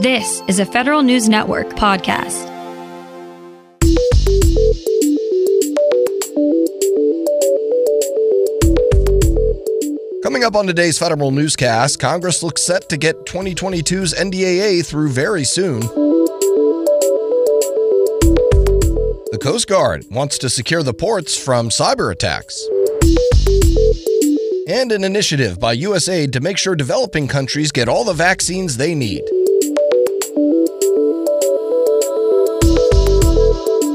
This is a Federal News Network podcast. Coming up on today's Federal Newscast, Congress looks set to get 2022's NDAA through very soon. The Coast Guard wants to secure the ports from cyber attacks. And an initiative by USAID to make sure developing countries get all the vaccines they need.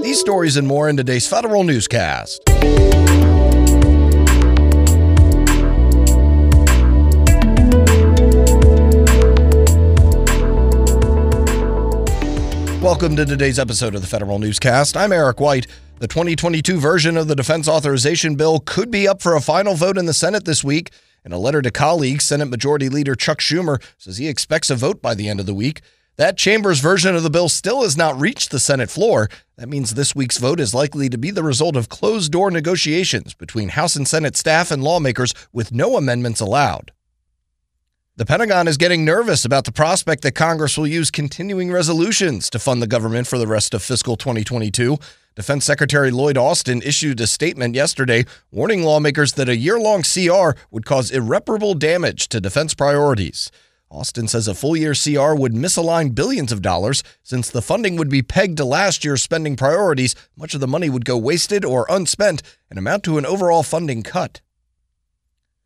These stories and more in today's Federal Newscast. Welcome to today's episode of the Federal Newscast. I'm Eric White. The 2022 version of the Defense Authorization Bill could be up for a final vote in the Senate this week. In a letter to colleagues, Senate Majority Leader Chuck Schumer says he expects a vote by the end of the week. That chamber's version of the bill still has not reached the Senate floor. That means this week's vote is likely to be the result of closed door negotiations between House and Senate staff and lawmakers with no amendments allowed. The Pentagon is getting nervous about the prospect that Congress will use continuing resolutions to fund the government for the rest of fiscal 2022. Defense Secretary Lloyd Austin issued a statement yesterday warning lawmakers that a year long CR would cause irreparable damage to defense priorities. Austin says a full year CR would misalign billions of dollars since the funding would be pegged to last year's spending priorities. Much of the money would go wasted or unspent and amount to an overall funding cut.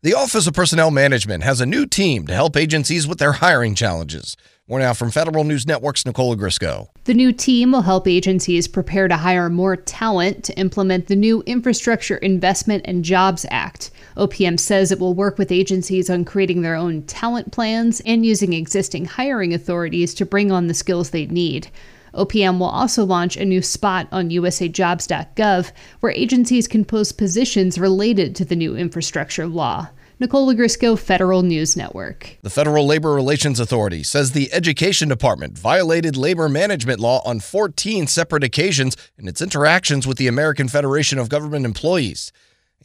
The Office of Personnel Management has a new team to help agencies with their hiring challenges. More now from Federal News Network's Nicole Ogrysko. The new team will help agencies prepare to hire more talent to implement the new Infrastructure Investment and Jobs Act. OPM says it will work with agencies on creating their own talent plans and using existing hiring authorities to bring on the skills they need. OPM will also launch a new spot on usajobs.gov where agencies can post positions related to the new infrastructure law. Nicole Ogrysko, Federal News Network. The Federal Labor Relations Authority says the Education Department violated labor management law on 14 separate occasions in its interactions with the American Federation of Government Employees.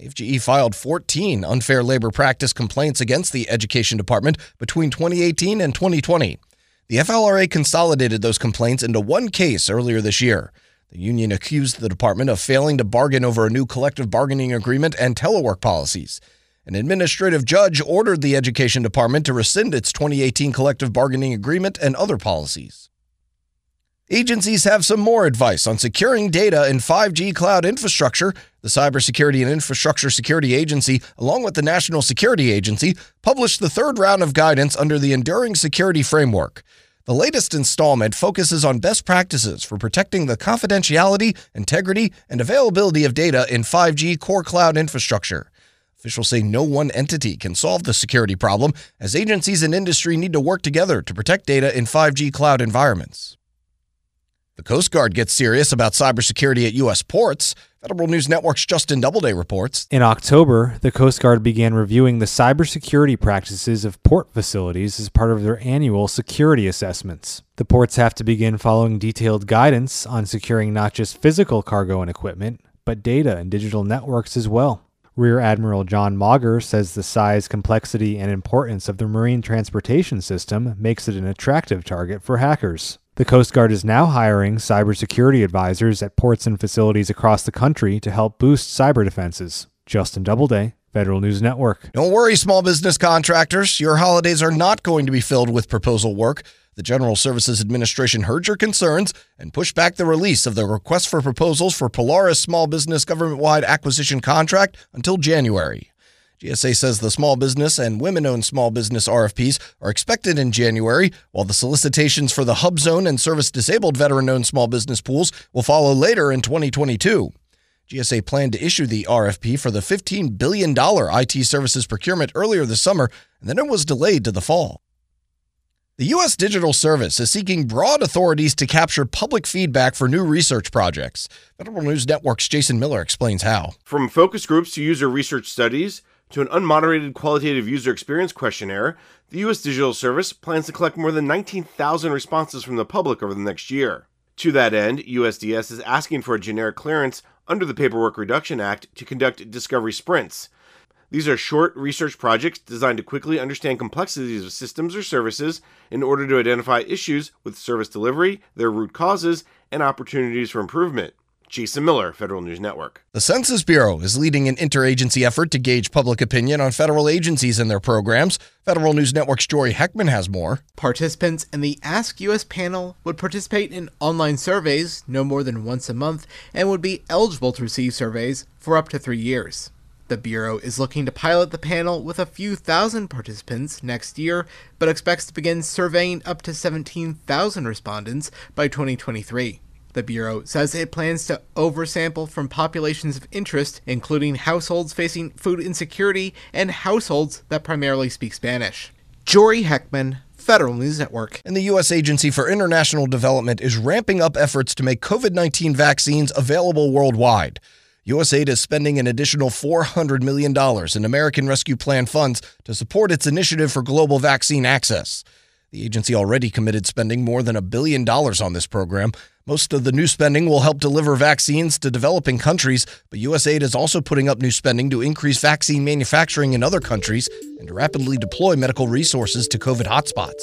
AFGE filed 14 unfair labor practice complaints against the Education Department between 2018 and 2020. The FLRA consolidated those complaints into one case earlier this year. The union accused the department of failing to bargain over a new collective bargaining agreement and telework policies. An administrative judge ordered the Education Department to rescind its 2018 collective bargaining agreement and other policies. Agencies have some more advice on securing data in 5G cloud infrastructure. The Cybersecurity and Infrastructure Security Agency, along with the National Security Agency, published the third round of guidance under the Enduring Security Framework. The latest installment focuses on best practices for protecting the confidentiality, integrity, and availability of data in 5G core cloud infrastructure. Officials say no one entity can solve the security problem, as agencies and industry need to work together to protect data in 5G cloud environments. The Coast Guard gets serious about cybersecurity at U.S. ports. Federal News Network's Justin Doubleday reports. In October, the Coast Guard began reviewing the cybersecurity practices of port facilities as part of their annual security assessments. The ports have to begin following detailed guidance on securing not just physical cargo and equipment, but data and digital networks as well. Rear Admiral John Mauger says the size, complexity, and importance of the marine transportation system makes it an attractive target for hackers. The Coast Guard is now hiring cybersecurity advisors at ports and facilities across the country to help boost cyber defenses. Justin Doubleday, Federal News Network. Don't worry, small business contractors. Your holidays are not going to be filled with proposal work. The General Services Administration heard your concerns and pushed back the release of the request for proposals for Polaris Small Business Government wide Acquisition Contract until January. GSA says the small business and women owned small business RFPs are expected in January, while the solicitations for the Hub Zone and Service Disabled veteran owned small business pools will follow later in 2022. GSA planned to issue the RFP for the $15 billion IT services procurement earlier this summer, and then it was delayed to the fall. The U.S. Digital Service is seeking broad authorities to capture public feedback for new research projects. Federal News Network's Jason Miller explains how. From focus groups to user research studies, to an unmoderated qualitative user experience questionnaire, the U.S. Digital Service plans to collect more than 19,000 responses from the public over the next year. To that end, USDS is asking for a generic clearance under the Paperwork Reduction Act to conduct discovery sprints. These are short research projects designed to quickly understand complexities of systems or services in order to identify issues with service delivery, their root causes, and opportunities for improvement. Jason Miller, Federal News Network. The Census Bureau is leading an interagency effort to gauge public opinion on federal agencies and their programs. Federal News Network's Jory Heckman has more. Participants in the Ask US panel would participate in online surveys no more than once a month and would be eligible to receive surveys for up to three years. The Bureau is looking to pilot the panel with a few thousand participants next year, but expects to begin surveying up to 17,000 respondents by 2023. The Bureau says it plans to oversample from populations of interest, including households facing food insecurity and households that primarily speak Spanish. Jory Heckman, Federal News Network. And the U.S. Agency for International Development is ramping up efforts to make COVID 19 vaccines available worldwide. USAID is spending an additional $400 million in American Rescue Plan funds to support its initiative for global vaccine access. The agency already committed spending more than a billion dollars on this program. Most of the new spending will help deliver vaccines to developing countries, but USAID is also putting up new spending to increase vaccine manufacturing in other countries and to rapidly deploy medical resources to COVID hotspots.